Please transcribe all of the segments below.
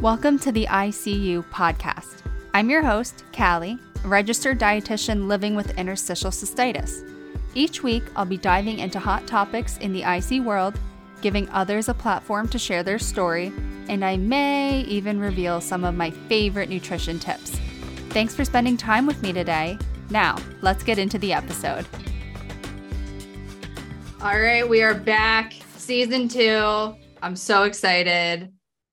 Welcome to the ICU podcast. I'm your host, Callie, registered dietitian living with interstitial cystitis. Each week, I'll be diving into hot topics in the IC world, giving others a platform to share their story, and I may even reveal some of my favorite nutrition tips. Thanks for spending time with me today. Now, let's get into the episode. All right, we are back, season two. I'm so excited.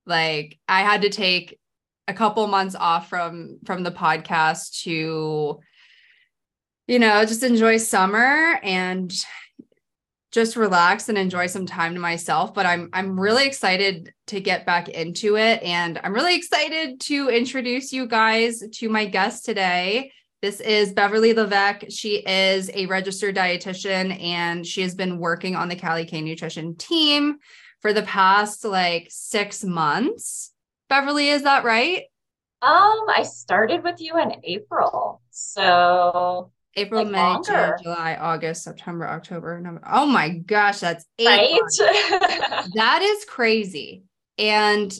Like, I had to take a couple months off from from the podcast to you know just enjoy summer and just relax and enjoy some time to myself. But i'm i'm really excited to get back into it. And i'm really excited to introduce you guys to my guest today. This is Beverly Leveque. She is a registered dietitian and she has been working on the Callie K nutrition team for the past like six months beverly is that right um, I started with you in April. So April, like May, longer. June, July, August, September, October, November. Oh my gosh, that's eight right. That is crazy. And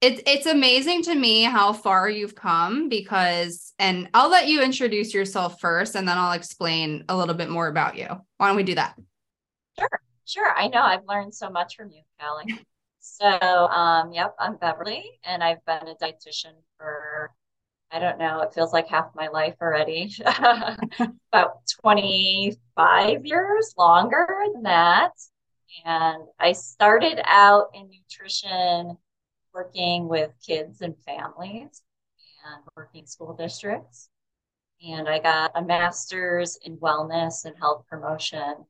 it's it's amazing to me how far you've come because and I'll let you introduce yourself first and then I'll explain a little bit more about you. Why don't we do that? sure, sure. I know I've learned so much from you, Callie. So, um, yep, I'm Beverly, and I've been a dietitian for I don't know, it feels like half my life already. About 25 years, longer than that. And I started out in nutrition working with kids and families and working school districts. And I got a master's in wellness and health promotion.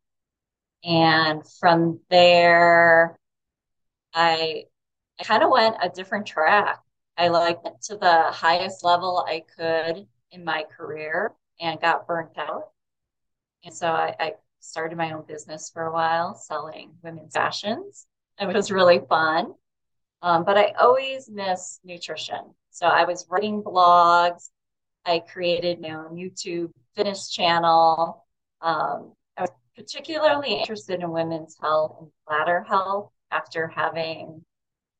And from there, I I kind of went a different track. I like went to the highest level I could in my career and got burnt out. And so I, I started my own business for a while selling women's fashions. It was really fun. Um, but I always miss nutrition. So I was writing blogs. I created my own YouTube fitness channel. Um, particularly interested in women's health and bladder health after having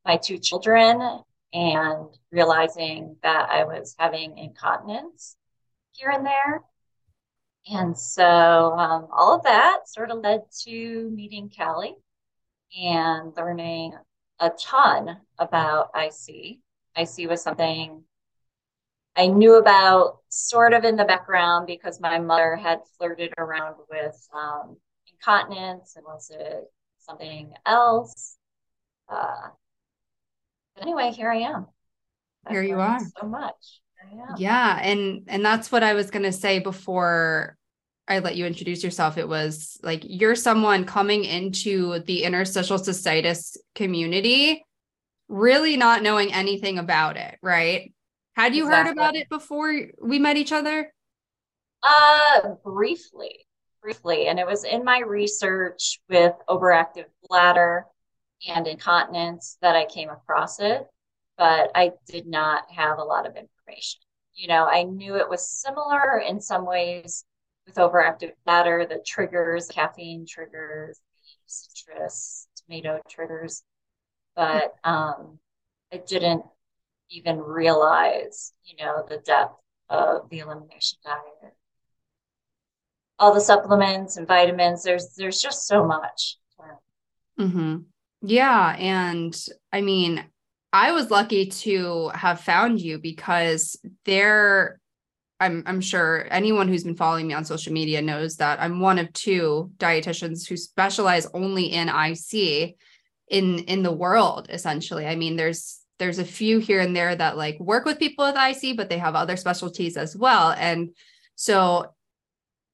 my two children and realizing that I was having incontinence here and there. And so um, all of that sort of led to meeting Callie and learning a ton about IC. IC was something I knew about sort of in the background because my mother had flirted around with um, incontinence and was it something else? Uh, but anyway, here I am. I've Here you are. So much. I. Yeah, and and that's what I was going to say before I let you introduce yourself. It was like you're someone coming into the interstitial cystitis community really not knowing anything about it, right? Had you heard about it before we met each other? Uh, briefly, briefly, and it was in my research with overactive bladder and incontinence that I came across it, but I did not have a lot of information. You know, I knew it was similar in some ways with overactive bladder, the triggers, caffeine triggers, citrus, tomato triggers, but um, I didn't even realize, you know, the depth of the elimination diet all the supplements and vitamins. There's there's just so much. Mm-hmm. Yeah. And I mean, I was lucky to have found you because there, I'm, I'm sure anyone who's been following me on social media knows that I'm one of two dietitians who specialize only in IC in in the world essentially. I mean, there's there's a few here and there that like work with people with IC, but they have other specialties as well. And so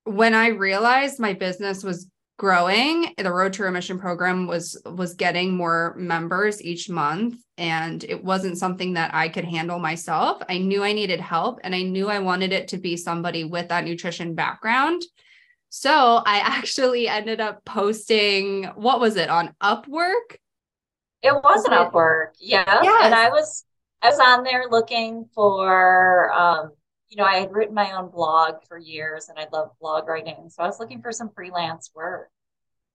when I realized my business was growing, the Road to Remission program was was getting more members each month and it wasn't something that I could handle myself. I knew I needed help and I knew I wanted it to be somebody with that nutrition background. So, I actually ended up posting what was it on Upwork? It was an. Upwork, yeah. Yes. And I was I was on there looking for um, you know, I had written my own blog for years and I love blog writing. So I was looking for some freelance work.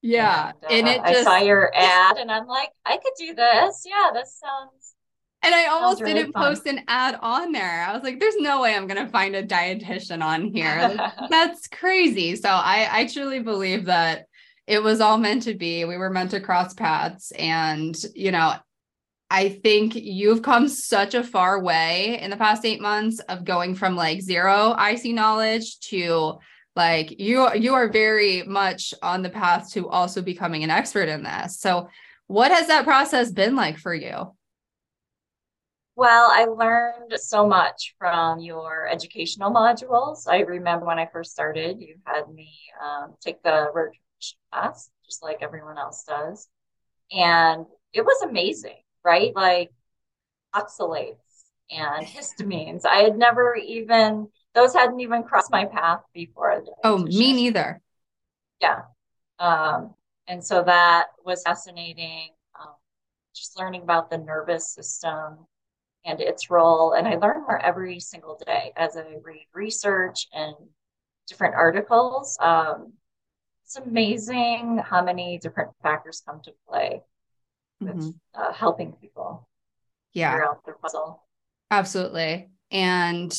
Yeah. And, And uh, it I just saw your ad and I'm like, I could do this. Yeah, this sounds And I almost really didn't fun. post an ad on there. I was like, there's no way I'm going to find a dietitian on here. Like, that's crazy. So I, I truly believe that it was all meant to be. We were meant to cross paths. And, you know, I think you've come such a far way in the past eight months of going from like zero IC knowledge to like you you are very much on the path to also becoming an expert in this. So what has that process been like for you? Well, I learned so much from your educational modules. I remember when I first started, you had me um, take the class, just like everyone else does. And it was amazing, right? Like oxalates and histamines. I had never even, those hadn't even crossed my path before. Oh, me neither. Yeah. Um, and so that was fascinating. Um, just learning about the nervous system and its role. And I learn more every single day as I read research and different articles. Um, it's amazing how many different factors come to play with mm-hmm. uh, helping people yeah. figure out their puzzle. Absolutely. And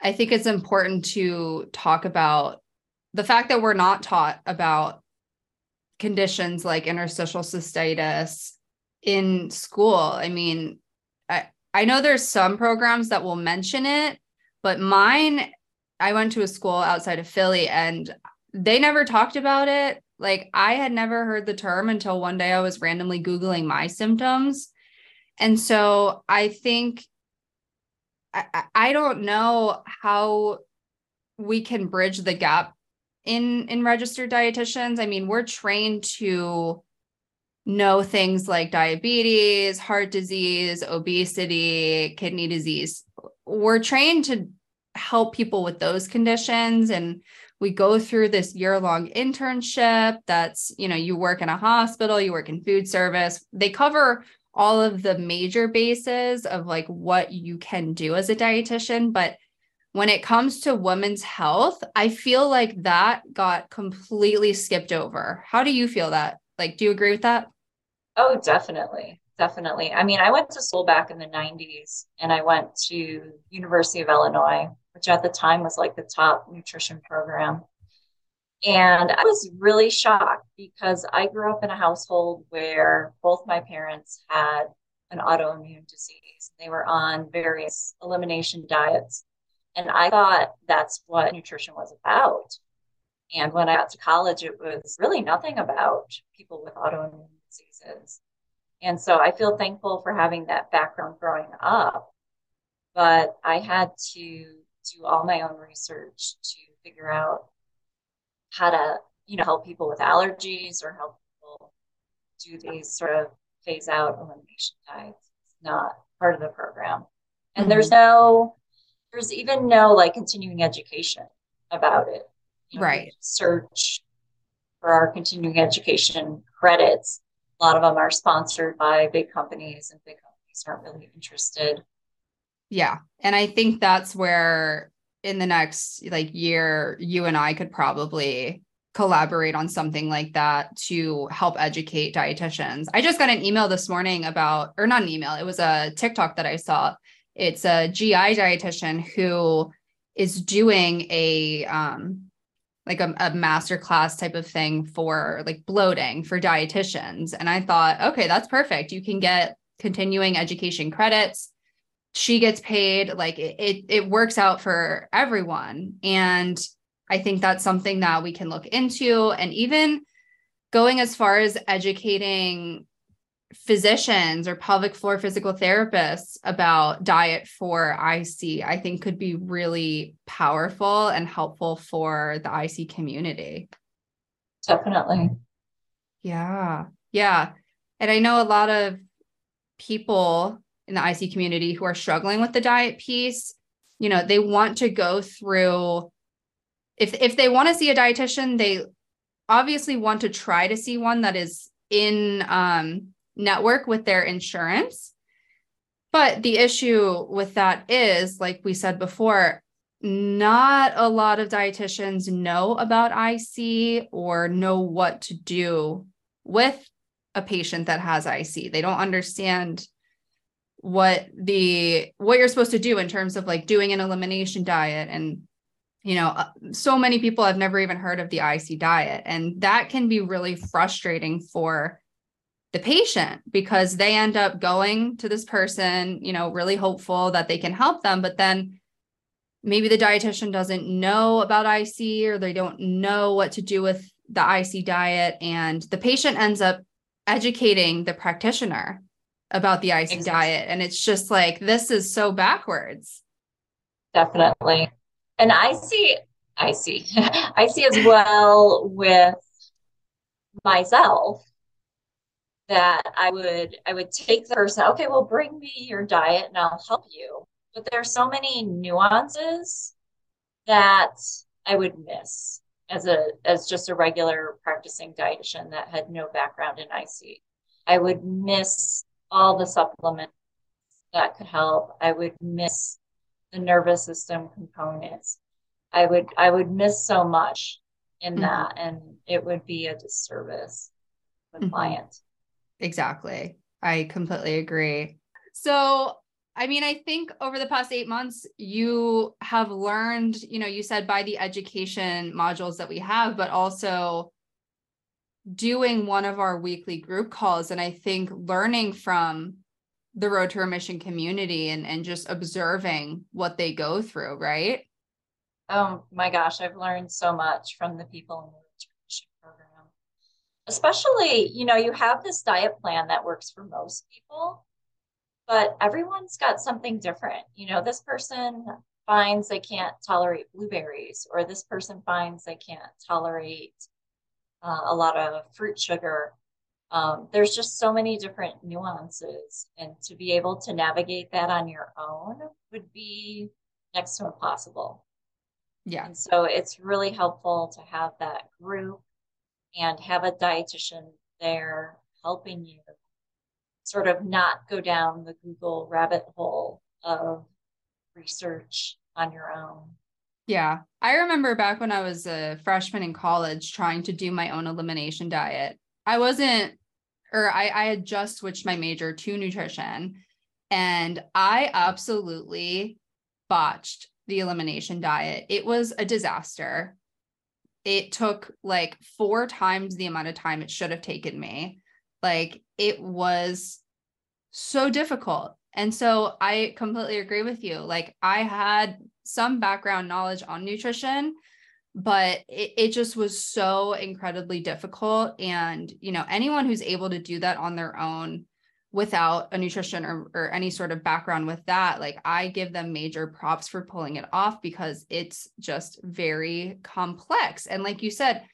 I think it's important to talk about the fact that we're not taught about conditions like interstitial cystitis in school. I mean, I, I know there's some programs that will mention it, but mine, I went to a school outside of Philly and they never talked about it. Like I had never heard the term until one day I was randomly Googling my symptoms. And so I think I, I don't know how we can bridge the gap in in registered dietitians. I mean, we're trained to know things like diabetes, heart disease, obesity, kidney disease. We're trained to help people with those conditions and we go through this year long internship that's you know you work in a hospital you work in food service. They cover all of the major bases of like what you can do as a dietitian but when it comes to women's health i feel like that got completely skipped over. How do you feel that? Like do you agree with that? Oh, definitely. Definitely. I mean, I went to school back in the 90s and I went to University of Illinois, which at the time was like the top nutrition program. And I was really shocked because I grew up in a household where both my parents had an autoimmune disease. They were on various elimination diets. And I thought that's what nutrition was about. And when I got to college, it was really nothing about people with autoimmune diseases. And so I feel thankful for having that background growing up. But I had to do all my own research to figure out how to, you know, help people with allergies or help people do these sort of phase out elimination diets. It's not part of the program. And mm-hmm. there's no, there's even no like continuing education about it. You know, right. Search for our continuing education credits a lot of them are sponsored by big companies and big companies aren't really interested. Yeah. And i think that's where in the next like year you and i could probably collaborate on something like that to help educate dietitians. I just got an email this morning about or not an email it was a tiktok that i saw. It's a gi dietitian who is doing a um like a, a master class type of thing for like bloating for dietitians. And I thought, okay, that's perfect. You can get continuing education credits. She gets paid. Like it, it, it works out for everyone. And I think that's something that we can look into. And even going as far as educating physicians or pelvic floor physical therapists about diet for IC, I think could be really powerful and helpful for the IC community. Definitely. Yeah. Yeah. And I know a lot of people in the IC community who are struggling with the diet piece, you know, they want to go through if if they want to see a dietitian, they obviously want to try to see one that is in um network with their insurance. But the issue with that is, like we said before, not a lot of dietitians know about IC or know what to do with a patient that has IC. They don't understand what the what you're supposed to do in terms of like doing an elimination diet and you know uh, so many people have never even heard of the IC diet and that can be really frustrating for the patient because they end up going to this person you know really hopeful that they can help them but then maybe the dietitian doesn't know about IC or they don't know what to do with the IC diet and the patient ends up educating the practitioner about the IC exactly. diet. And it's just like, this is so backwards. Definitely. And I see, I see, I see as well with myself that I would, I would take the person, okay, well, bring me your diet and I'll help you. But there's so many nuances that I would miss as a as just a regular practicing dietitian that had no background in IC. I would miss all the supplements that could help. I would miss the nervous system components. I would I would miss so much in mm-hmm. that and it would be a disservice to the mm-hmm. client. Exactly. I completely agree. So I mean, I think over the past eight months, you have learned, you know, you said by the education modules that we have, but also doing one of our weekly group calls and I think learning from the road to remission community and, and just observing what they go through, right? Oh my gosh, I've learned so much from the people in the road to remission program. Especially, you know, you have this diet plan that works for most people, but everyone's got something different. You know, this person finds they can't tolerate blueberries, or this person finds they can't tolerate uh, a lot of fruit sugar. Um, there's just so many different nuances, and to be able to navigate that on your own would be next to impossible. Yeah. And so it's really helpful to have that group and have a dietitian there helping you sort of not go down the Google rabbit hole of research on your own. Yeah. I remember back when I was a freshman in college trying to do my own elimination diet. I wasn't, or I, I had just switched my major to nutrition and I absolutely botched the elimination diet. It was a disaster. It took like four times the amount of time it should have taken me. Like it was so difficult. And so I completely agree with you. Like I had some background knowledge on nutrition, but it, it just was so incredibly difficult. And, you know, anyone who's able to do that on their own without a nutrition or, or any sort of background with that, like I give them major props for pulling it off because it's just very complex. And like you said,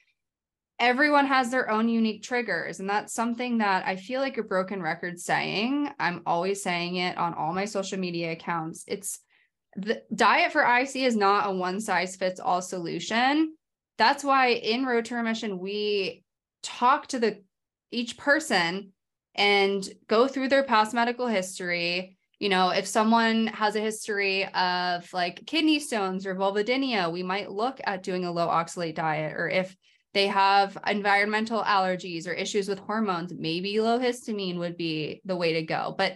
everyone has their own unique triggers. And that's something that I feel like a broken record saying. I'm always saying it on all my social media accounts. It's the diet for IC is not a one size fits all solution. That's why in Road to Remission, we talk to the each person and go through their past medical history. You know, if someone has a history of like kidney stones or vulvodynia, we might look at doing a low oxalate diet. Or if they have environmental allergies or issues with hormones, maybe low histamine would be the way to go. But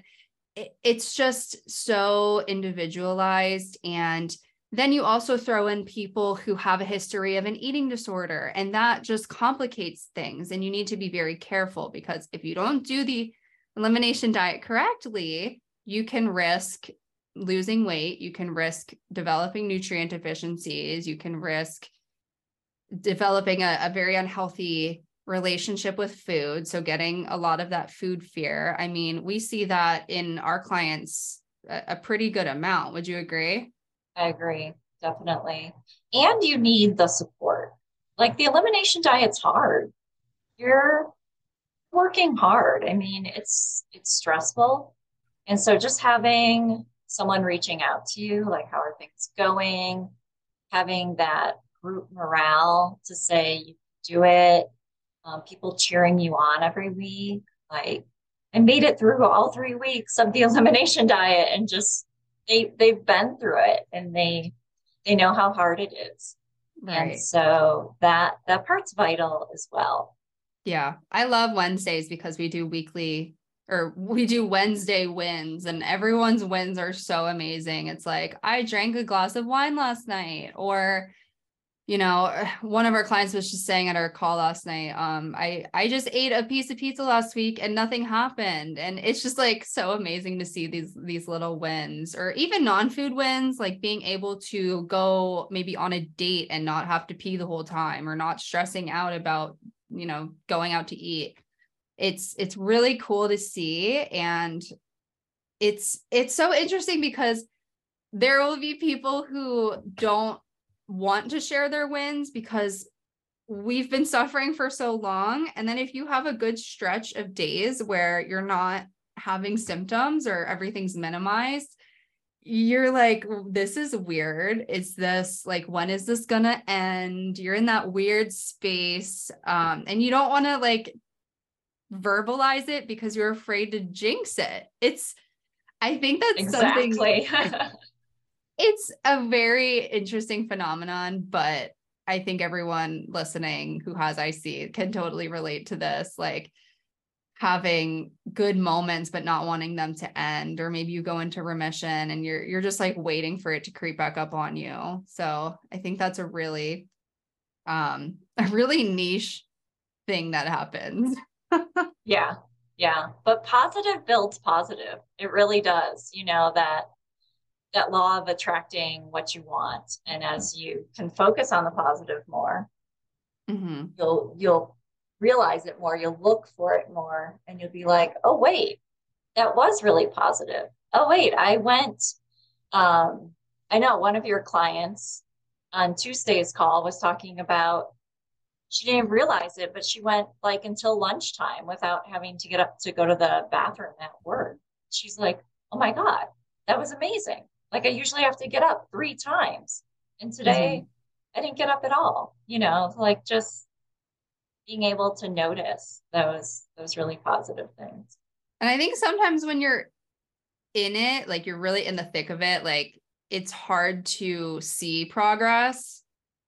it's just so individualized. And then you also throw in people who have a history of an eating disorder, and that just complicates things. And you need to be very careful because if you don't do the elimination diet correctly, you can risk losing weight, you can risk developing nutrient deficiencies, you can risk developing a, a very unhealthy relationship with food. So, getting a lot of that food fear. I mean, we see that in our clients a, a pretty good amount. Would you agree? I agree, definitely. And you need the support. Like the elimination diet's hard. You're working hard. I mean, it's it's stressful. And so just having someone reaching out to you, like how are things going, having that group morale to say you do it, um, people cheering you on every week. Like I made it through all three weeks of the elimination diet and just they they've been through it and they they know how hard it is. Right. And so that that part's vital as well. Yeah. I love Wednesdays because we do weekly or we do Wednesday wins and everyone's wins are so amazing. It's like I drank a glass of wine last night or you know, one of our clients was just saying at our call last night, um, I I just ate a piece of pizza last week and nothing happened. And it's just like so amazing to see these these little wins or even non-food wins, like being able to go maybe on a date and not have to pee the whole time or not stressing out about, you know, going out to eat. It's it's really cool to see. And it's it's so interesting because there will be people who don't want to share their wins because we've been suffering for so long. And then if you have a good stretch of days where you're not having symptoms or everything's minimized, you're like, this is weird. Is this like, when is this gonna end? You're in that weird space. Um, and you don't want to like verbalize it because you're afraid to jinx it. It's I think that's exactly. something it's a very interesting phenomenon, but I think everyone listening who has IC can totally relate to this. Like having good moments but not wanting them to end or maybe you go into remission and you're you're just like waiting for it to creep back up on you. So i think that's a really um a really niche thing that happens. Yeah yeah. But positive builds positive. It really does you know that that law of attracting what you want. And as you can focus on the positive more mm-hmm. you'll you'll realize it more you'll look for it more and you'll be like oh wait that was really positive. Oh wait i went um, i know one of your clients on tuesday's call was talking about she didn't realize it but she went like until lunchtime without having to get up to go to the bathroom at work. She's like oh my god that was amazing like I usually have to get up three times. And today mm-hmm. I didn't get up at all, you know, like just being able to notice those those really positive things. And I think sometimes when you're in it, like you're really in the thick of it, like it's hard to see progress.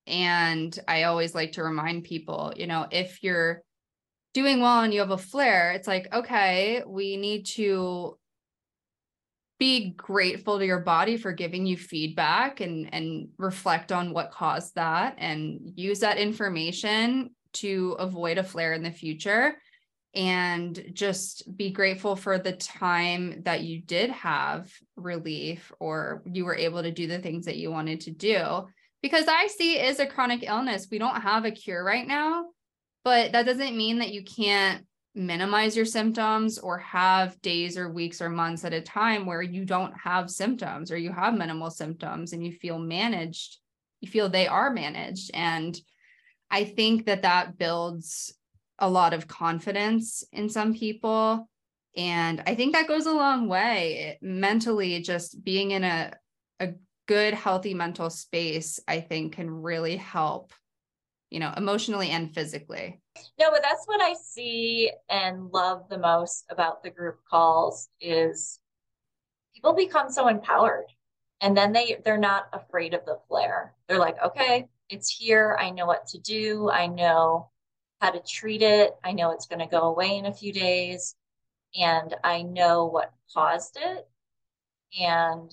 And I always like to remind people, you know, if you're doing well and you have a flare, it's like, okay, we need to be grateful to your body for giving you feedback and and reflect on what caused that and use that information to avoid a flare in the future and just be grateful for the time that you did have relief or you were able to do the things that you wanted to do. Because IC is a chronic illness. We don't have a cure right now but that doesn't mean that you can't minimize your symptoms or have days or weeks or months at a time where you don't have symptoms or you have minimal symptoms and you feel managed you feel they are managed. And i think that that builds a lot of confidence in some people. And i think that goes a long way. It, mentally just being in a a good healthy mental space i think can really help you know emotionally and physically no, but that's what I see and love the most about the group calls is people become so empowered and then they they're not afraid of the flare. They're like, "Okay, it's here. I know what to do. I know how to treat it. I know it's going to go away in a few days and I know what caused it." And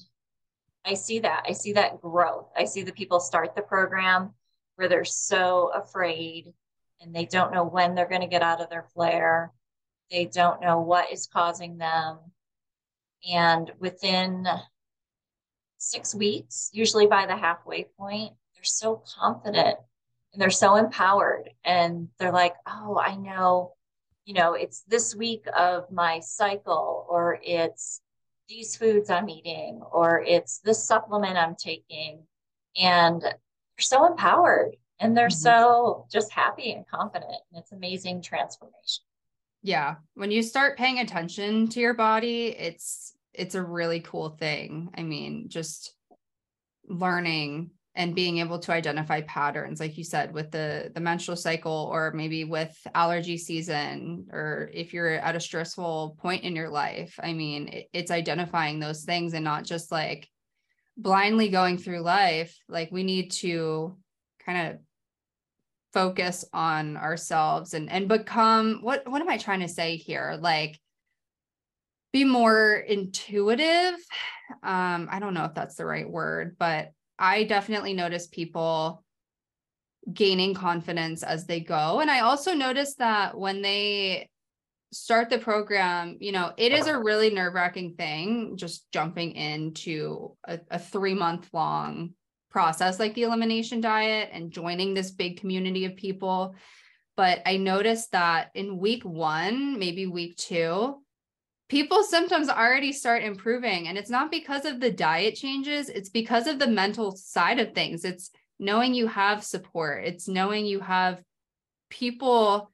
I see that. I see that growth. I see the people start the program where they're so afraid and they don't know when they're going to get out of their flare. They don't know what is causing them. And within six weeks, usually by the halfway point, they're so confident and they're so empowered. And they're like, oh, I know, you know, it's this week of my cycle, or it's these foods I'm eating, or it's this supplement I'm taking. And they're so empowered and they're mm-hmm. so just happy and confident and it's amazing transformation. Yeah. When you start paying attention to your body it's it's a really cool thing. I mean just learning and being able to identify patterns like you said with the the menstrual cycle or maybe with allergy season or if you're at a stressful point in your life. I mean it, it's identifying those things and not just like blindly going through life. Like we need to kind of focus on ourselves and and become what what am I trying to say here? Like be more intuitive. Um, I don't know if that's the right word, but I definitely notice people gaining confidence as they go. And I also notice that when they start the program, you know, it is a really nerve wracking thing just jumping into a, a three month long process like the elimination diet and joining this big community of people. But I noticed that in week one, maybe week two, people's symptoms already start improving. And it's not because of the diet changes, it's because of the mental side of things. It's knowing you have support, it's knowing you have people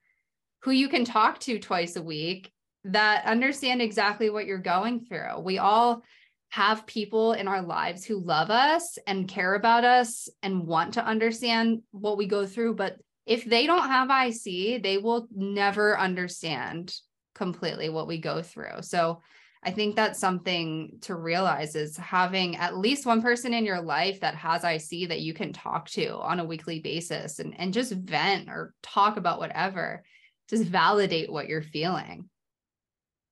who you can talk to twice a week that understand exactly what you're going through. We all have people in our lives who love us and care about us and want to understand what we go through. But if they don't have IC, they will never understand completely what we go through. So I think that's something to realize is having at least one person in your life that has IC that you can talk to on a weekly basis and, and just vent or talk about whatever, just validate what you're feeling.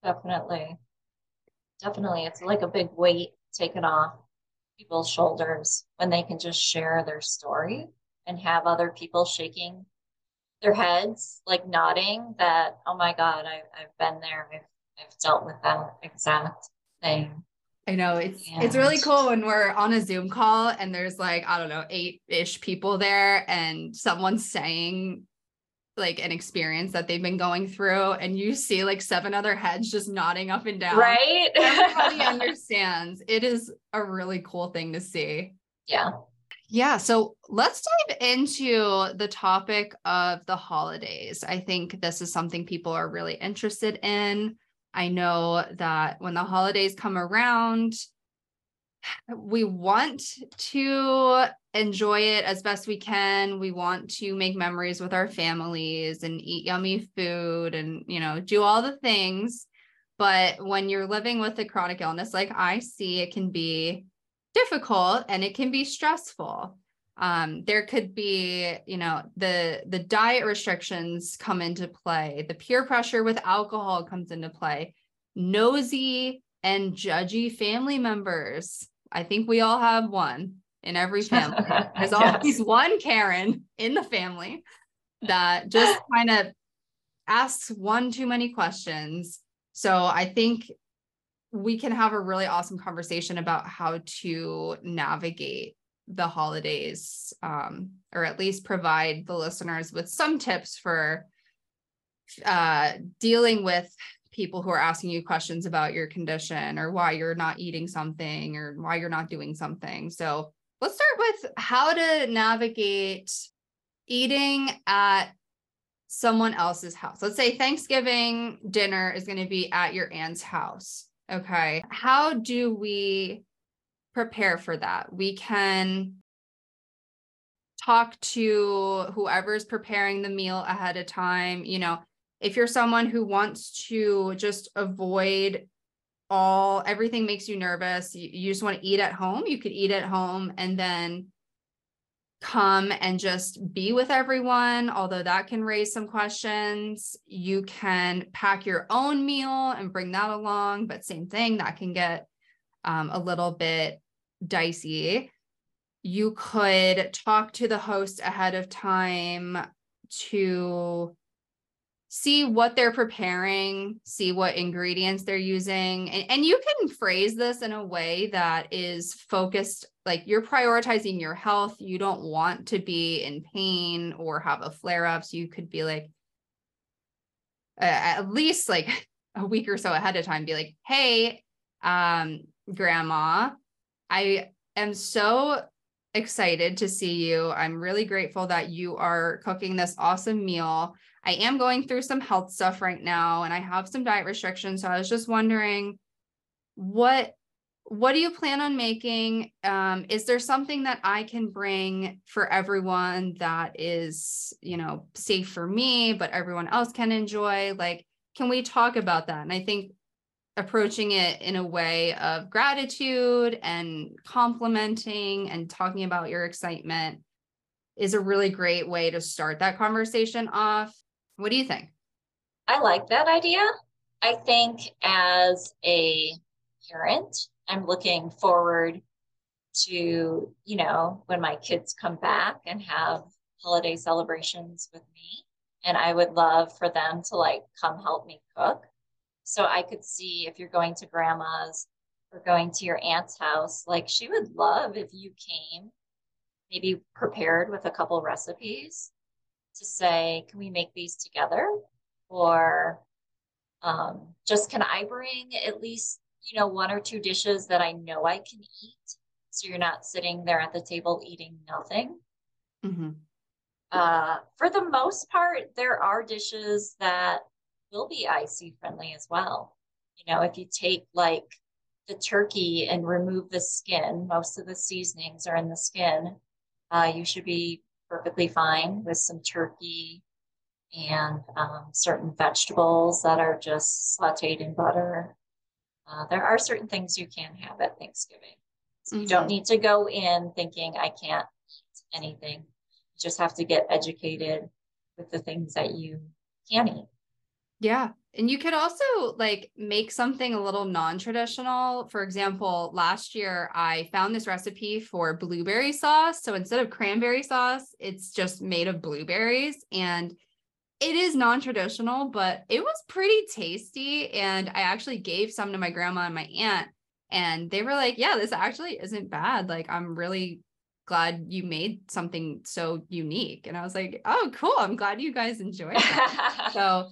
Definitely. Definitely. It's like a big weight taken off people's shoulders when they can just share their story and have other people shaking their heads, like nodding that, oh my God, I, I've been there. I've, I've dealt with that exact thing. I know it's and... it's really cool when we're on a Zoom call and there's like I don't know eight ish people there and someone's saying like an experience that they've been going through and you see like seven other heads just nodding up and down. Right? Everybody understands. It is a really cool thing to see. Yeah. Yeah. So let's dive into the topic of the holidays. I think this is something people are really interested in. I know that when the holidays come around, we want to enjoy it as best we can. We want to make memories with our families and eat yummy food and, you know, do all the things. But when you're living with a chronic illness like IC, it can be difficult and it can be stressful um, there could be you know the the diet restrictions come into play the peer pressure with alcohol comes into play nosy and judgy family members i think we all have one in every family. There's always one karen in the family that just kind of asks one too many questions. So i think we can have a really awesome conversation about how to navigate the holidays um, or at least provide the listeners with some tips for uh, dealing with people who are asking you questions about your condition or why you're not eating something or why you're not doing something. So let's start with how to navigate eating at someone else's house. Let's say Thanksgiving dinner is going to be at your aunt's house. Okay. How do we prepare for that? We can talk to whoever's preparing the meal ahead of time. You know, if you're someone who wants to just avoid all everything makes you nervous, you, you just want to eat at home, you could eat at home and then come and just be with everyone, although that can raise some questions. You can pack your own meal and bring that along, but same thing, that can get um, a little bit dicey. You could talk to the host ahead of time to see what they're preparing, see what ingredients they're using. And, and you can phrase this in a way that is focused, like you're prioritizing your health. You don't want to be in pain or have a flare up. So you could be like, at least like a week or so ahead of time, be like, hey, um, grandma, I am so excited to see you. I'm really grateful that you are cooking this awesome meal. I am going through some health stuff right now and I have some diet restrictions. So I was just wondering what what do you plan on making? Um, is there something that I can bring for everyone that is, you know, safe for me, but everyone else can enjoy? Like, can we talk about that? And I think approaching it in a way of gratitude and complimenting and talking about your excitement is a really great way to start that conversation off. What do you think? I like that idea. I think as a parent, I'm looking forward to, you know, when my kids come back and have holiday celebrations with me. And I would love for them to like come help me cook. So I could see if you're going to grandma's or going to your aunt's house, like she would love if you came maybe prepared with a couple recipes to say, can we make these together? Or um, just can I bring at least, you know, one or two dishes that I know I can eat? So you're not sitting there at the table eating nothing. Mm-hmm. Uh, for the most part, there are dishes that will be IC friendly as well. You know, if you take like the turkey and remove the skin, most of the seasonings are in the skin. Uh, you should be perfectly fine with some turkey and um, certain vegetables that are just sauteed in butter. Uh, there are certain things you can have at Thanksgiving. So mm-hmm. you don't mm-hmm. need to go in thinking I can't eat anything. You just have to get educated with the things that you can eat. Yeah. And you could also like make something a little non-traditional. For example, last year I found this recipe for blueberry sauce. So instead of cranberry sauce, it's just made of blueberries and it is non-traditional, but it was pretty tasty and I actually gave some to my grandma and my aunt and they were like, "Yeah, this actually isn't bad. Like I'm really glad you made something so unique." And I was like, "Oh, cool. I'm glad you guys enjoyed it." so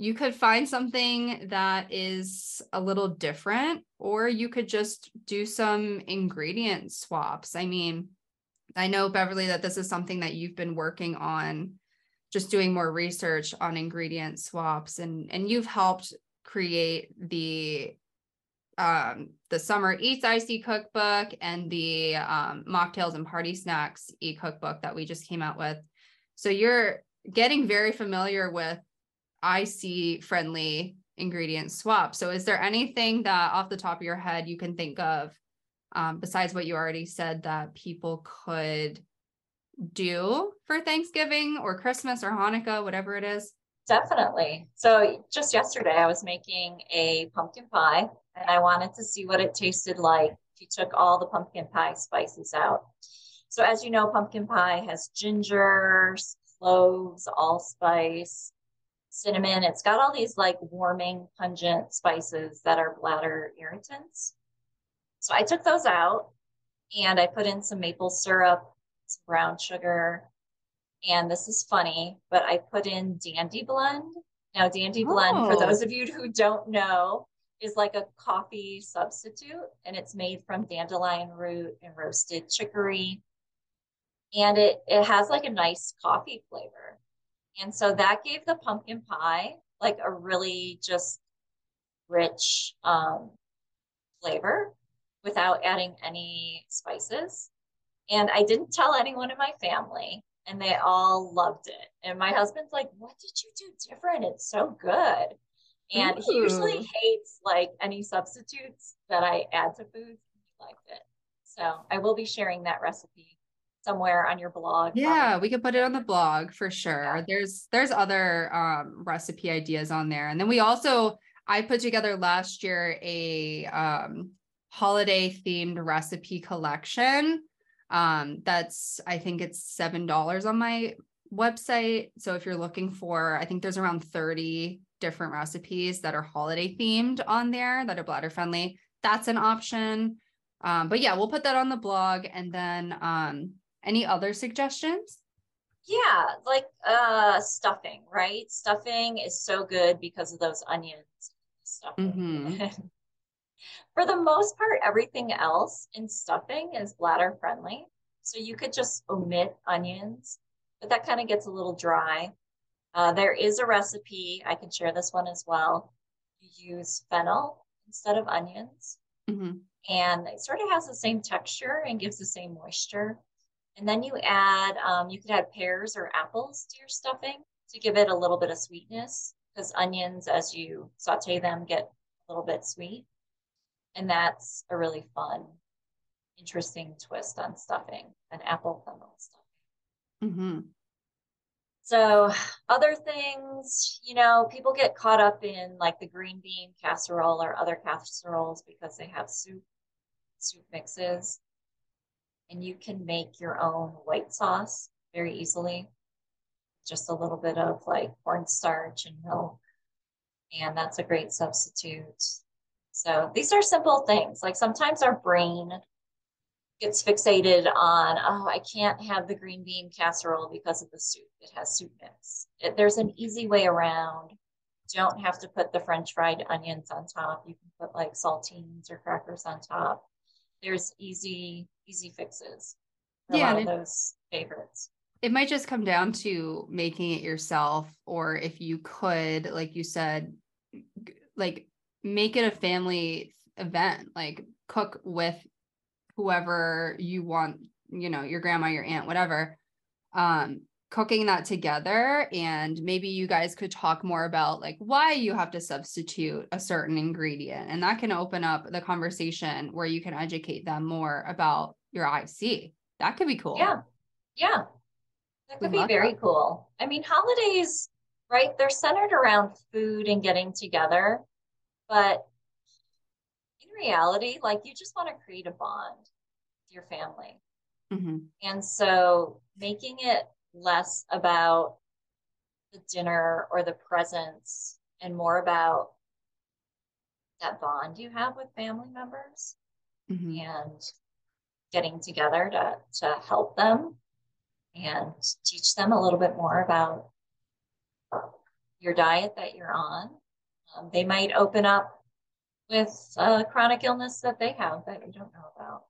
you could find something that is a little different, or you could just do some ingredient swaps. I mean, I know, Beverly, that this is something that you've been working on, just doing more research on ingredient swaps, and, and you've helped create the um, the summer eats IC cookbook and the um, mocktails and party snacks e cookbook that we just came out with. So you're getting very familiar with IC friendly ingredient swap. So is there anything that off the top of your head you can think of um, besides what you already said that people could do for Thanksgiving or Christmas or Hanukkah, whatever it is? Definitely. So just yesterday I was making a pumpkin pie and I wanted to see what it tasted like if you took all the pumpkin pie spices out. So as you know, pumpkin pie has ginger, cloves, allspice, cinnamon. It's got all these like warming, pungent spices that are bladder irritants. So I took those out and I put in some maple syrup, some brown sugar, and this is funny, but I put in Dandy Blend. Now, Dandy Blend, for oh. those of you who don't know, is like a coffee substitute, and it's made from dandelion root and roasted chicory. And it, it has like a nice coffee flavor. And so that gave the pumpkin pie like a really just rich um, flavor without adding any spices. And I didn't tell anyone in my family, and they all loved it. And my husband's like, What did you do different? It's so good. And Ooh. he usually hates like any substitutes that I add to foods. He liked it. So I will be sharing that recipe somewhere on your blog. Yeah, probably. we could put it on the blog for sure. Yeah. There's there's other um, recipe ideas on there. And then we also I put together last year a um, holiday themed recipe collection. Um, that's I think it's seven dollars on my website. So if you're looking for, I think there's around 30 different recipes that are holiday themed on there that are bladder friendly. That's an option. Um, but yeah, we'll put that on the blog. And then um, any other suggestions? Yeah, like uh stuffing, right? Stuffing is so good because of those onions. Mm-hmm. For the most part, everything else in stuffing is bladder friendly. So you could just omit onions, but that kind of gets a little dry. Uh, there is a recipe. I can share this one as well. You use fennel instead of onions. Mm-hmm. And it sort of has the same texture and gives the same moisture. And then you add, um, you could add pears or apples to your stuffing to give it a little bit of sweetness because onions, as you saute them, get a little bit sweet. And that's a really fun, interesting twist on stuffing, an apple fennel stuffing. Mm-hmm. So, other things, you know, people get caught up in like the green bean casserole or other casseroles because they have soup, soup mixes. And you can make your own white sauce very easily. Just a little bit of like cornstarch and milk. And that's a great substitute. So, these are simple things. Like sometimes our brain gets fixated on, oh, I can't have the green bean casserole because of the soup. It has soup mix. It, there's an easy way around. Don't have to put the French fried onions on top. You can put like saltines or crackers on top. There's easy, easy fixes yeah, a lot of those favorites. It might just come down to making it yourself, or if you could, like you said, like make it a family event, like cook with whoever you want, you know, your grandma, your aunt, whatever, um, cooking that together. And maybe you guys could talk more about like why you have to substitute a certain ingredient. And that can open up the conversation where you can educate them more about your IC. That could be cool. Yeah. Yeah. That could we be very that. cool. I mean, holidays, right? They're centered around food and getting together. But in reality, like you just want to create a bond with your family. Mm-hmm. And so making it less about the dinner or the presents and more about that bond you have with family members mm-hmm. and getting together to, to help them and teach them a little bit more about your diet that you're on. Um, they might open up with a chronic illness that they have that you don't know about.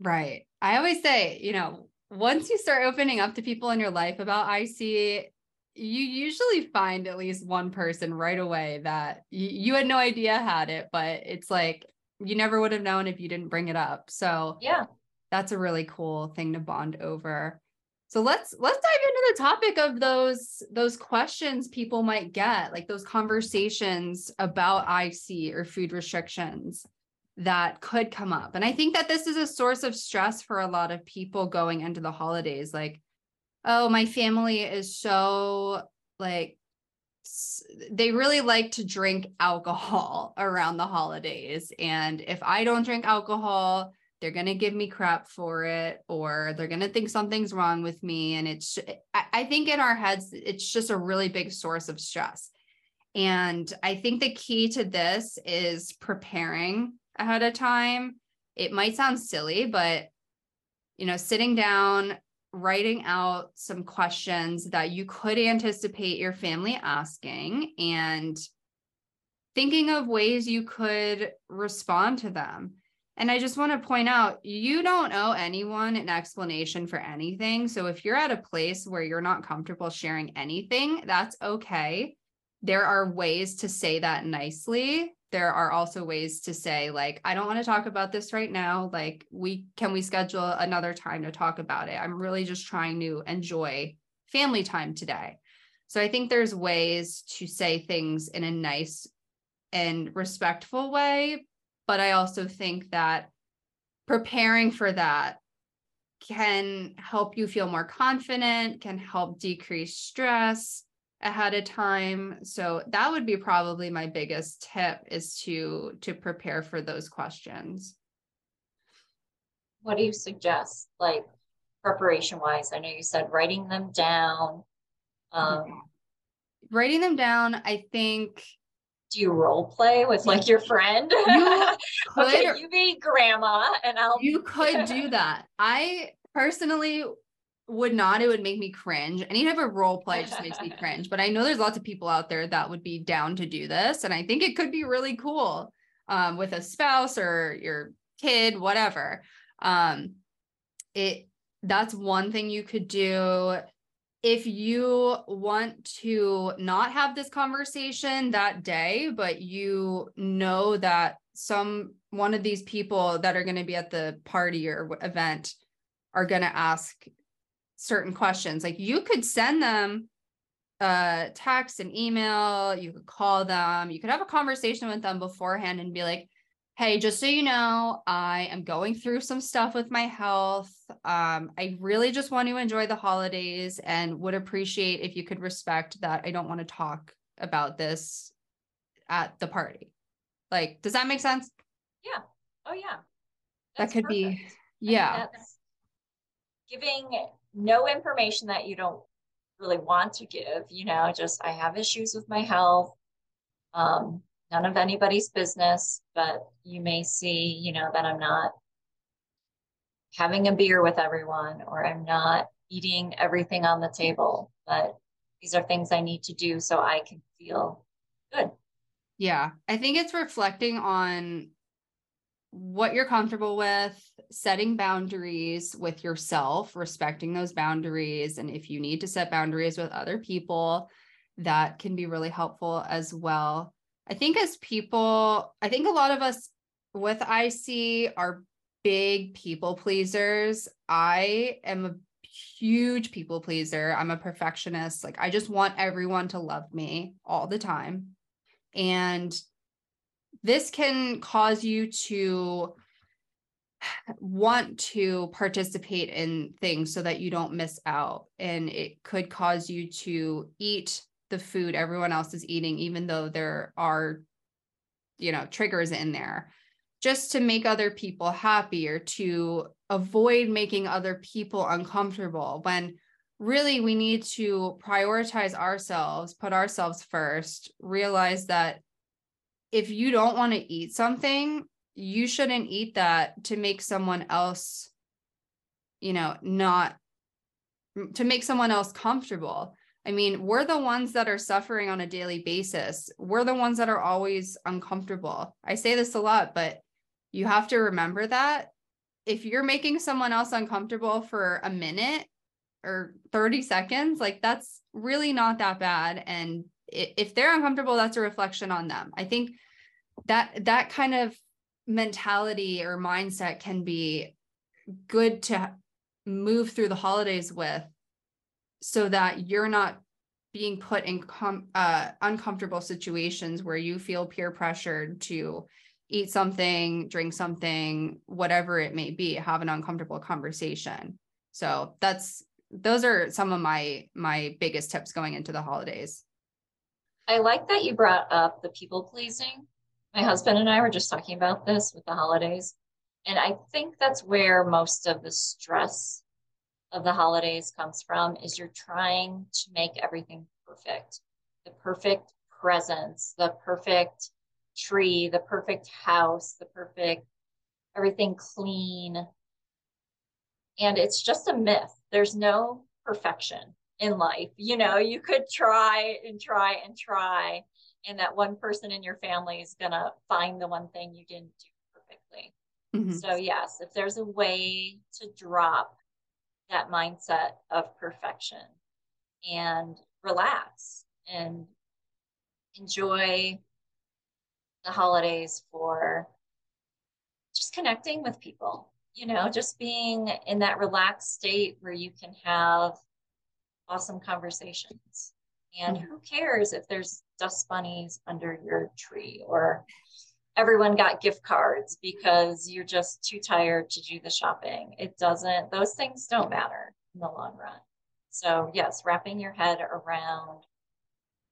Right. I always say, you know, once you start opening up to people in your life about IC, you usually find at least one person right away that you, you had no idea had it, but it's like you never would have known if you didn't bring it up. So, yeah, that's a really cool thing to bond over. So let's let's dive into the topic of those those questions people might get, like those conversations about IC or food restrictions that could come up. And I think that this is a source of stress for a lot of people going into the holidays like oh, my family is so like they really like to drink alcohol around the holidays. And if I don't drink alcohol, they're going to give me crap for it or they're going to think something's wrong with me. And it's i think in our heads it's just a really big source of stress. And i think the key to this is preparing ahead of time it might sound silly but you know sitting down writing out some questions that you could anticipate your family asking and thinking of ways you could respond to them and I just want to point out you don't owe anyone an explanation for anything. So if you're at a place where you're not comfortable sharing anything, that's okay. There are ways to say that nicely. There are also ways to say like I don't want to talk about this right now. Like we can we schedule another time to talk about it. I'm really just trying to enjoy family time today. So I think there's ways to say things in a nice and respectful way, but I also think that preparing for that can help you feel more confident, can help decrease stress ahead of time. So that would be probably my biggest tip is to to prepare for those questions. What do you suggest like preparation wise? I know you said writing them down. Um, writing them down, I think do you role play with like your friend? You could, okay, you be grandma and I'll You could do that. I personally would not. It would make me cringe. Any type of role play just makes me cringe. But I know there's lots of people out there that would be down to do this. And I think it could be really cool um, with a spouse or your kid, whatever. Um, it that's one thing you could do if you want to not have this conversation that day, but you know that some one of these people that are going to be at the party or event are going to ask certain questions, like you could send them a text, an email, you could call them, you could have a conversation with them beforehand and be like, hey, just so you know, I am going through some stuff with my health. Um, I really just want to enjoy the holidays and would appreciate if you could respect that I don't want to talk about this at the party. Like, does that make sense? Yeah. Oh, yeah. That's that could perfect. be, yeah. giving no information that you don't really want to give, you know, just I have issues with my health. Um, none of anybody's business, but you may see, you know, that I'm not having a beer with everyone or I'm not eating everything on the table, but these are things I need to do so I can feel good. Yeah. I think it's reflecting on what you're comfortable with, setting boundaries with yourself, respecting those boundaries. And if you need to set boundaries with other people, that can be really helpful as well. I think as people, I think a lot of us with IC are big people pleasers. I am a huge people pleaser. I'm a perfectionist. Like I just want everyone to love me all the time. And this can cause you to want to participate in things so that you don't miss out. And it could cause you to eat the food everyone else is eating, even though there are, you know, triggers in there, just to make other people happy or to avoid making other people uncomfortable when really we need to prioritize ourselves, put ourselves first, realize that if you don't want to eat something, you shouldn't eat that to make someone else, you know, not to make someone else comfortable. I mean, we're the ones that are suffering on a daily basis. We're the ones that are always uncomfortable. I say this a lot, but you have to remember that if you're making someone else uncomfortable for a minute or 30 seconds, like that's really not that bad. And if they're uncomfortable, that's a reflection on them. I think that that kind of mentality or mindset can be good to move through the holidays with so that you're not being put in com- uh, uncomfortable situations where you feel peer pressured to eat something, drink something, whatever it may be, have an uncomfortable conversation. So that's those are some of my my biggest tips going into the holidays. I like that you brought up the people pleasing. My husband and I were just talking about this with the holidays. And I think that's where most of the stress of the holidays comes from is you're trying to make everything perfect. The perfect presents, the perfect tree, the perfect house, the perfect everything clean. And it's just a myth. There's no perfection in life. You know, you could try and try and try, and that one person in your family is going to find the one thing you didn't do perfectly. Mm-hmm. So, yes, if there's a way to drop that mindset of perfection and relax and enjoy the holidays for just connecting with people, you know, just being in that relaxed state where you can have awesome conversations. And who cares if there's dust bunnies under your tree or everyone got gift cards because you're just too tired to do the shopping. It doesn't, those things don't matter in the long run. So, yes, wrapping your head around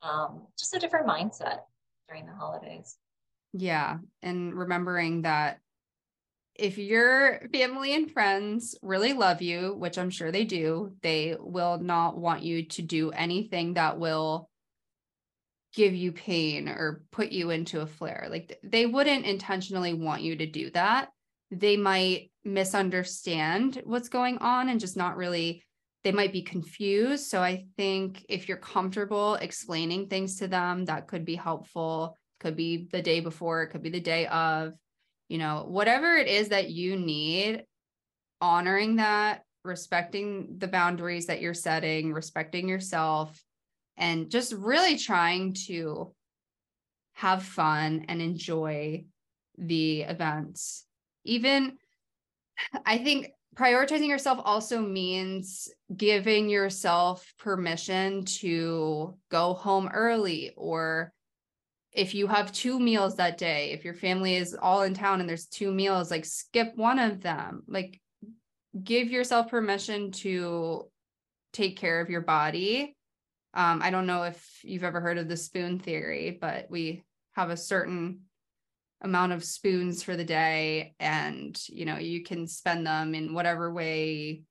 um, just a different mindset during the holidays. Yeah. And remembering that if your family and friends really love you, which I'm sure they do, they will not want you to do anything that will give you pain or put you into a flare. Like they wouldn't intentionally want you to do that. They might misunderstand what's going on and just not really they might be confused. So I think if you're comfortable explaining things to them, that could be helpful. Could be the day before, it could be the day of, you know, whatever it is that you need, honoring that, respecting the boundaries that you're setting, respecting yourself, and just really trying to have fun and enjoy the events. Even, I think prioritizing yourself also means giving yourself permission to go home early or if you have two meals that day, if your family is all in town and there's two meals, like skip one of them. Like give yourself permission to take care of your body. Um, I don't know if you've ever heard of the spoon theory, but we have a certain amount of spoons for the day and you know you can spend them in whatever way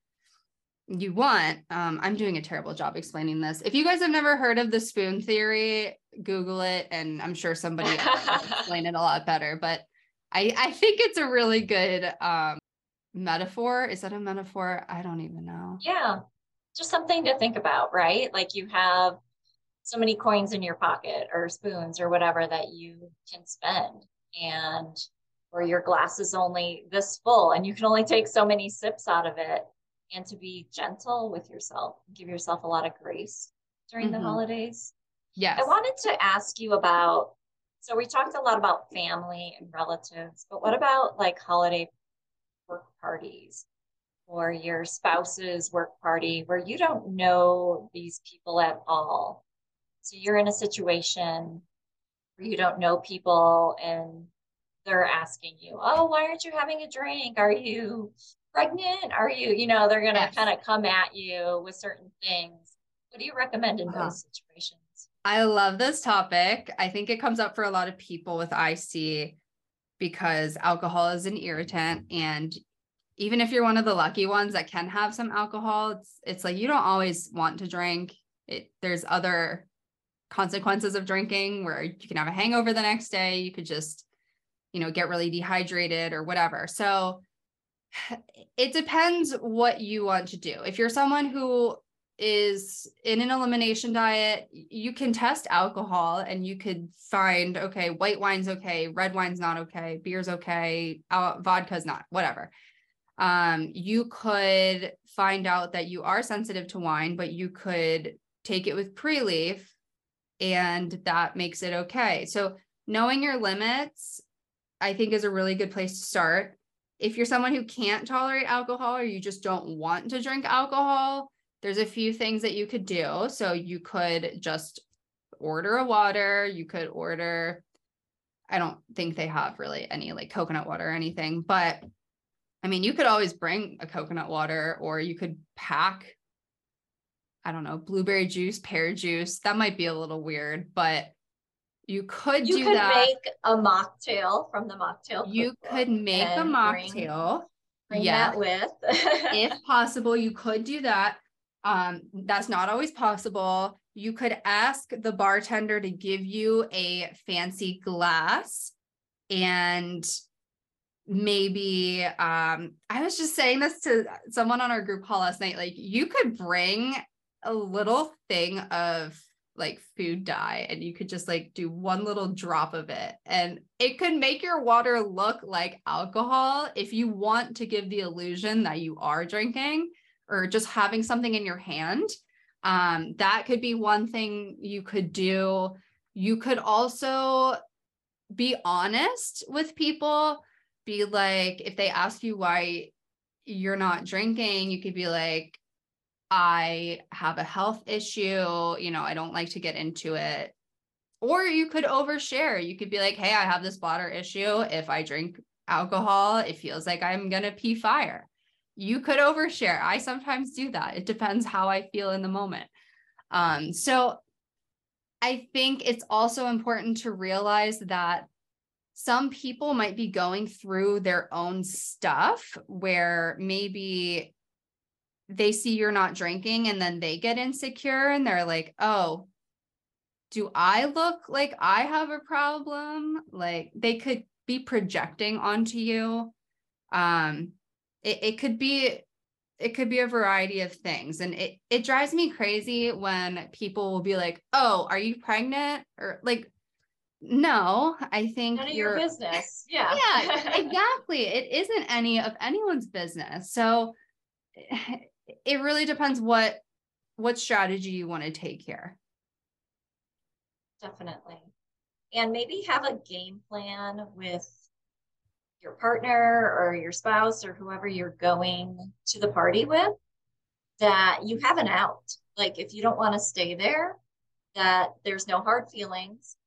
you want um, i'm doing a terrible job explaining this if you guys have never heard of the spoon theory google it and i'm sure somebody will explain it a lot better but i i think it's a really good um, metaphor. Is that a metaphor? I don't even know. Yeah. Just something to think about right? Like you have so many coins in your pocket or spoons or whatever that you can spend and or your glass is only this full and you can only take so many sips out of it and to be gentle with yourself give yourself a lot of grace during mm-hmm. the holidays yes i wanted to ask you about so we talked a lot about family and relatives but what about like holiday work parties or your spouse's work party where you don't know these people at all so you're in a situation where you don't know people and they're asking you, oh, why aren't you having a drink? Are you pregnant? Are you, you know, they're going to yes. kind of come at you with certain things. What do you recommend in uh-huh. those situations? I love this topic. I think it comes up for a lot of people with IC because alcohol is an irritant and even if you're one of the lucky ones that can have some alcohol, it's it's like you don't always want to drink. It there's other consequences of drinking where you can have a hangover the next day you could just you know get really dehydrated or whatever so it depends what you want to do if you're someone who is in an elimination diet you can test alcohol and you could find okay white wine's okay red wine's not okay beer's okay uh, vodka's not whatever um, you could find out that you are sensitive to wine but you could take it with Prelief and that makes it okay. So knowing your limits, I think is a really good place to start. If you're someone who can't tolerate alcohol or you just don't want to drink alcohol, there's a few things that you could do. So you could just order a water, you could order I don't think they have really any like coconut water or anything, but I mean, you could always bring a coconut water or you could pack I don't know, blueberry juice, pear juice. That might be a little weird, but you could you do could that. make a mocktail from the mocktail. You could make a mocktail. Bring, bring yeah. that with. if possible, you could do that. Um, that's not always possible. You could ask the bartender to give you a fancy glass and maybe um I was just saying this to someone on our group call last night like you could bring a little thing of like food dye and you could just like do one little drop of it and it could make your water look like alcohol if you want to give the illusion that you are drinking or just having something in your hand um, that could be one thing you could do you could also be honest with people be like if they ask you why you're not drinking you could be like I have a health issue, you know, I don't like to get into it. Or you could overshare. You could be like, hey, I have this bladder issue. If I drink alcohol, it feels like I'm going to pee fire. You could overshare. I sometimes do that. It depends how I feel in the moment. Um, so I think it's also important to realize that some people might be going through their own stuff where maybe they see you're not drinking and then they get insecure and they're like, oh, do I look like I have a problem? Like they could be projecting onto you. Um, it, it could be it could be a variety of things. And it it drives me crazy when people will be like oh are you pregnant? or like no i think None your business. Yeah. Yeah exactly. It isn't any of anyone's business. So it really depends what what strategy you want to take here. Definitely. And maybe have a game plan with your partner or your spouse or whoever you're going to the party with that you have an out like if you don't want to stay there that there's no hard feelings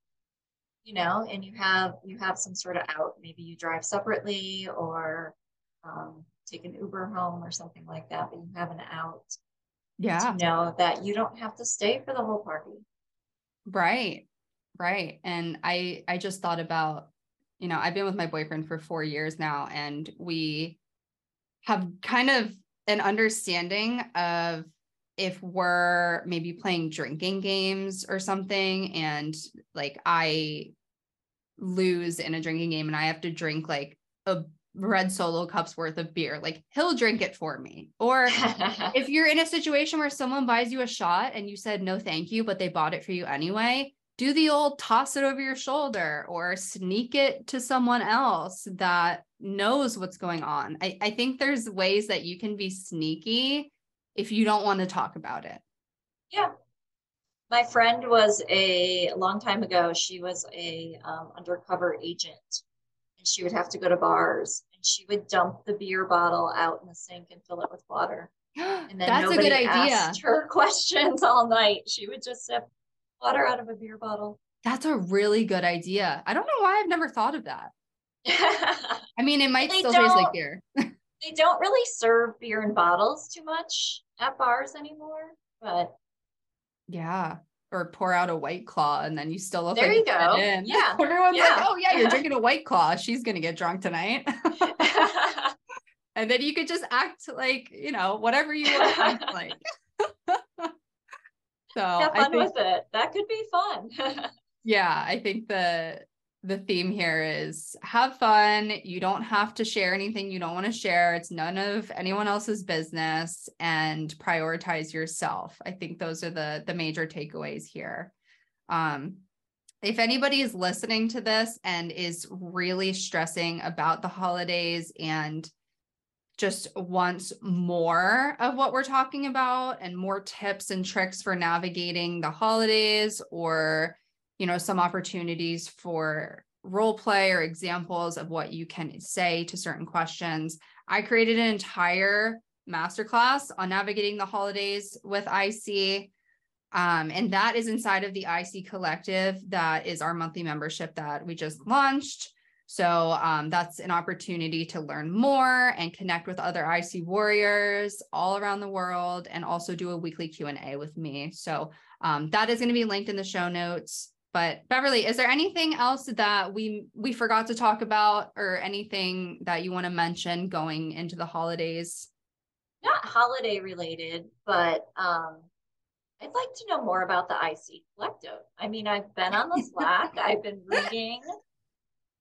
you know, and you have you have some sort of out. Maybe you drive separately or um, take an Uber home or something like that, but you have an out. Yeah. To know that you don't have to stay for the whole party. Right. Right. And I I just thought about, you know, I've been with my boyfriend for 4 years now and we have kind of an understanding of if we're maybe playing drinking games or something and like I lose in a drinking game and I have to drink like a red solo cups worth of beer like he'll drink it for me. Or if you're in a situation where someone buys you a shot and you said no thank you but they bought it for you anyway do the old toss it over your shoulder or sneak it to someone else that knows what's going on I, I think there's ways that you can be sneaky if you don't want to talk about it yeah my friend was a, a long time ago she was a um, undercover agent and she would have to go to bars and she would dump the beer bottle out in the sink and fill it with water. And then That's a good idea. Asked her questions all night. She would just sip water out of a beer bottle. That's a really good idea. I don't know why I've never thought of that. I mean, it might still taste like beer. they don't really serve beer in bottles too much at bars anymore, but yeah or pour out a white claw and then you still look there like you go yeah everyone's yeah. like oh yeah you're drinking a white claw she's gonna get drunk tonight and then you could just act like you know whatever you want like so have fun think, with it that could be fun yeah i think the the theme here is have fun. You don't have to share anything you don't want to share. It's none of anyone else's business and prioritize yourself. I think those are the the major takeaways here. Um if anybody is listening to this and is really stressing about the holidays and just wants more of what we're talking about and more tips and tricks for navigating the holidays or you know some opportunities for role play or examples of what you can say to certain questions. I created an entire masterclass on navigating the holidays with ic um, and that is inside of the ic collective that is our monthly membership that we just launched so um, that's an opportunity to learn more and connect with other ic warriors all around the world and also do a weekly q&a with me so um, that is going to be linked in the show notes but Beverly, is there anything else that we we forgot to talk about or anything that you want to mention going into the holidays? Not holiday related, but um I'd like to know more about the IC Collective. I mean, I've been on the Slack, I've been reading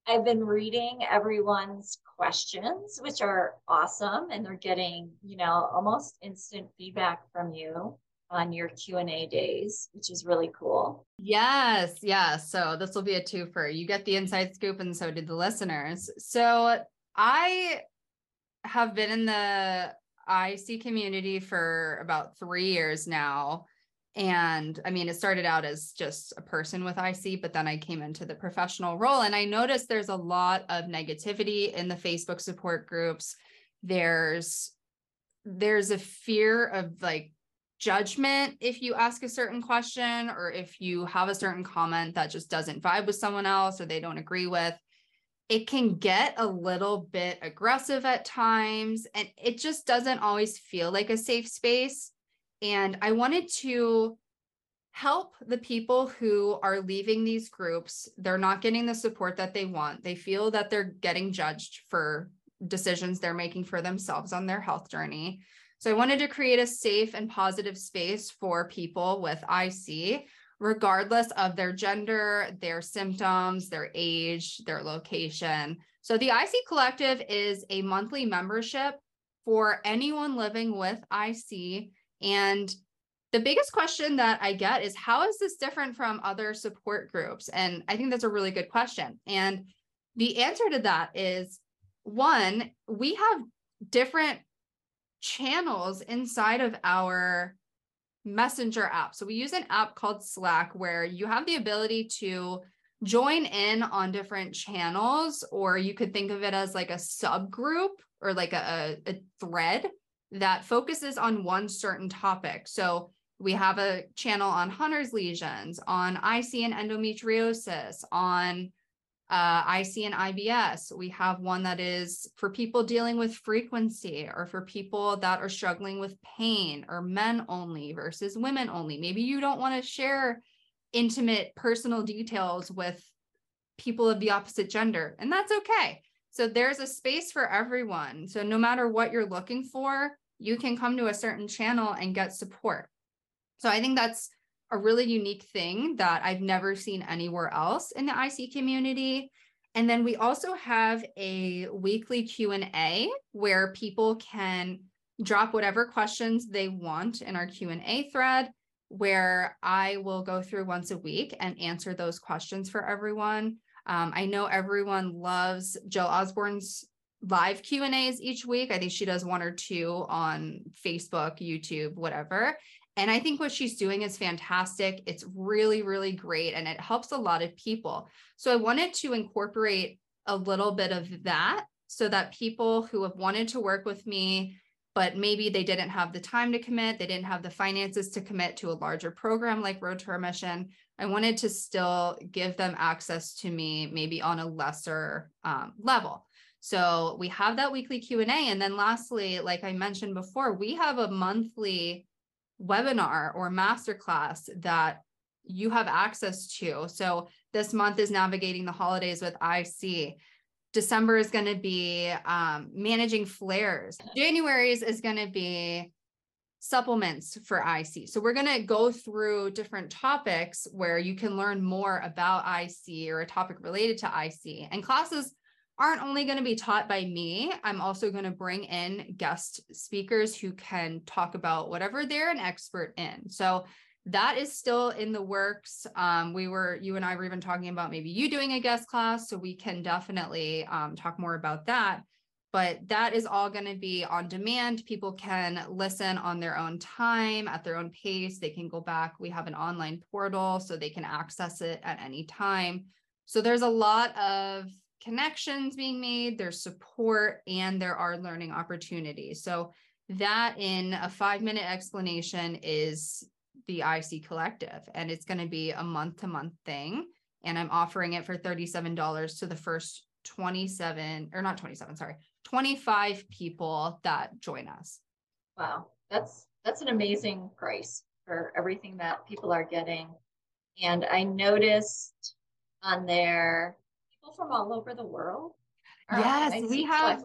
I've been reading everyone's questions, which are awesome, and they're getting, you know, almost instant feedback from you on your Q&A days, which is really cool. Yes, yes. So this will be a twofer. You get the inside scoop and so did the listeners. So I have been in the IC community for about 3 years now. And I mean, it started out as just a person with IC, but then I came into the professional role and I noticed there's a lot of negativity in the Facebook support groups. There's there's a fear of like judgment if you ask a certain question or if you have a certain comment that just doesn't vibe with someone else or they don't agree with it can get a little bit aggressive at times and it just doesn't always feel like a safe space and i wanted to help the people who are leaving these groups they're not getting the support that they want they feel that they're getting judged for decisions they're making for themselves on their health journey so I wanted to create a safe and positive space for people with IC, regardless of their gender, their symptoms, their age, their location. So the IC Collective is a monthly membership for anyone living with IC. And the biggest question that I get is how is this different from other support groups? And I think that's a really good question. And the answer to that is one, we have different channels inside of our messenger app. So we use an app called Slack where you have the ability to join in on different channels, or you could think of it as like a subgroup or like a, a thread that focuses on one certain topic. So We have a channel on Hunner's lesions, on IC and endometriosis, on uh, IC and IBS. We have one that is for people dealing with frequency or for people that are struggling with pain or men only versus women only. Maybe you don't want to share intimate personal details with people of the opposite gender, and that's okay. So there's a space for everyone. So no matter what you're looking for, you can come to a certain channel and get support. So I think that's a really unique thing that I've never seen anywhere else in the IC community. And then we also have a weekly Q&A where people can drop whatever questions they want in our Q&A thread where I will go through once a week and answer those questions for everyone. Um, I know everyone loves Jill Osborne's live Q and A's each week. I think she does one or two on Facebook, YouTube, whatever. And I think what she's doing is fantastic. It's really, really great. And it helps a lot of people. So I wanted to incorporate a little bit of that so that people who have wanted to work with me, but maybe they didn't have the time to commit, they didn't have the finances to commit to a larger program like Road to Remission. I wanted to still give them access to me, maybe on a lesser um, level. So we have that weekly Q&A and then lastly, like I mentioned before, we have a monthly webinar or masterclass that you have access to. So this month is navigating the holidays with IC. December is going to be um, managing flares. January's is going to be supplements for IC. So we're going to go through different topics where you can learn more about IC or a topic related to IC. And classes aren't only going to be taught by me. I'm also going to bring in guest speakers who can talk about whatever they're an expert in. So that is still in the works. Um, we were, you and I were even talking about maybe you doing a guest class. So we can definitely um, talk more about that. But that is all going to be on demand. People can listen on their own time, at their own pace. They can go back. We have an online portal so they can access it at any time. So there's a lot of connections being made, there's support, and there are learning opportunities. So, that in a five minute explanation is the IC Collective, and it's going to be a month to month thing. And I'm offering it for $37 to the first 27 or not 27, sorry, 25 people that join us. Wow, that's that's an amazing price for everything that people are getting. And I noticed on there people from all over the world. Yes, we have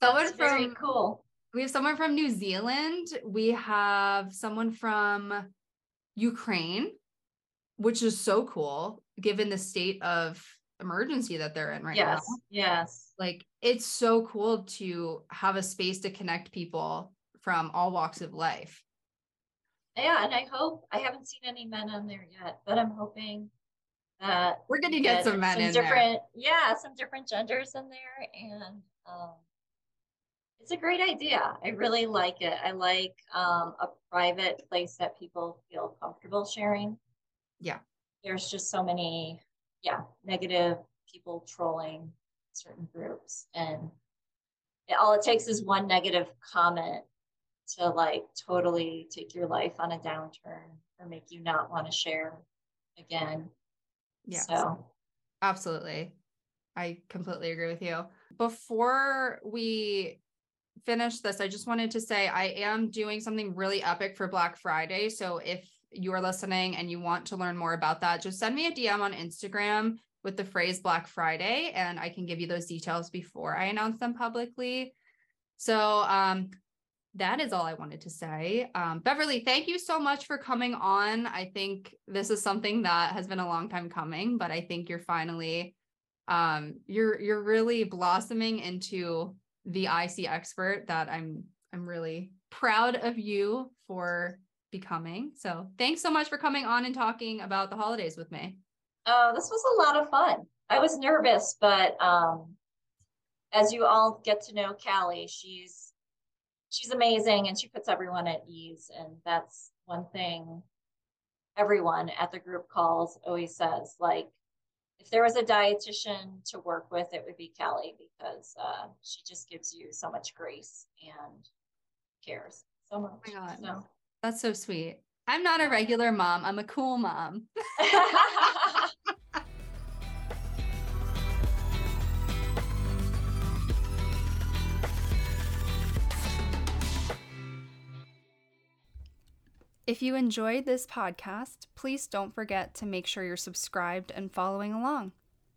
someone from cool. We have someone from New Zealand. We have someone from Ukraine, which is so cool given the state of emergency that they're in right yes, now. Yes. Like it's so cool to have a space to connect people from all walks of life. Yeah, and I hope I haven't seen any men on there yet, but I'm hoping that we're going to get some men some in different, there. yeah, some different genders in there, and um, it's a great idea. I really like it. I like um, a private place that people feel comfortable sharing. Yeah, there's just so many, yeah, negative people trolling certain groups, and it, all it takes is one negative comment to like totally take your life on a downturn or make you not want to share again yeah. So absolutely. I completely agree with you. Before we finish this, I just wanted to say I am doing something really epic for Black Friday. So if you are listening and you want to learn more about that, just send me a DM on Instagram with the phrase Black Friday, and I can give you those details before I announce them publicly. So um, that is all I wanted to say. Um, Beverly, thank you so much for coming on. I think this is something that has been a long time coming, but I think you're finally um, you're you're really blossoming into the IC expert that I'm I'm really proud of you for becoming. So thanks so much for coming on and talking about the holidays with me. Oh, this was a lot of fun. I was nervous, but um, as you all get to know Callie, she's she's amazing and she puts everyone at ease. And that's one thing everyone at the group calls always says like, if there was a dietitian to work with, it would be Callie because uh, she just gives you so much grace and cares so much. Oh my God. So. That's so sweet. I'm not a regular mom. I'm a cool mom. If you enjoyed this podcast, please don't forget to make sure you're subscribed and following along.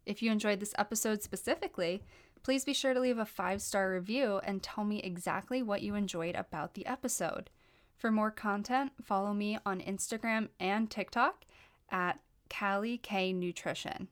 If you enjoyed this episode specifically, please be sure to leave a five star review and tell me exactly what you enjoyed about the episode. For more content, follow me on Instagram and TikTok at Callie K Nutrition.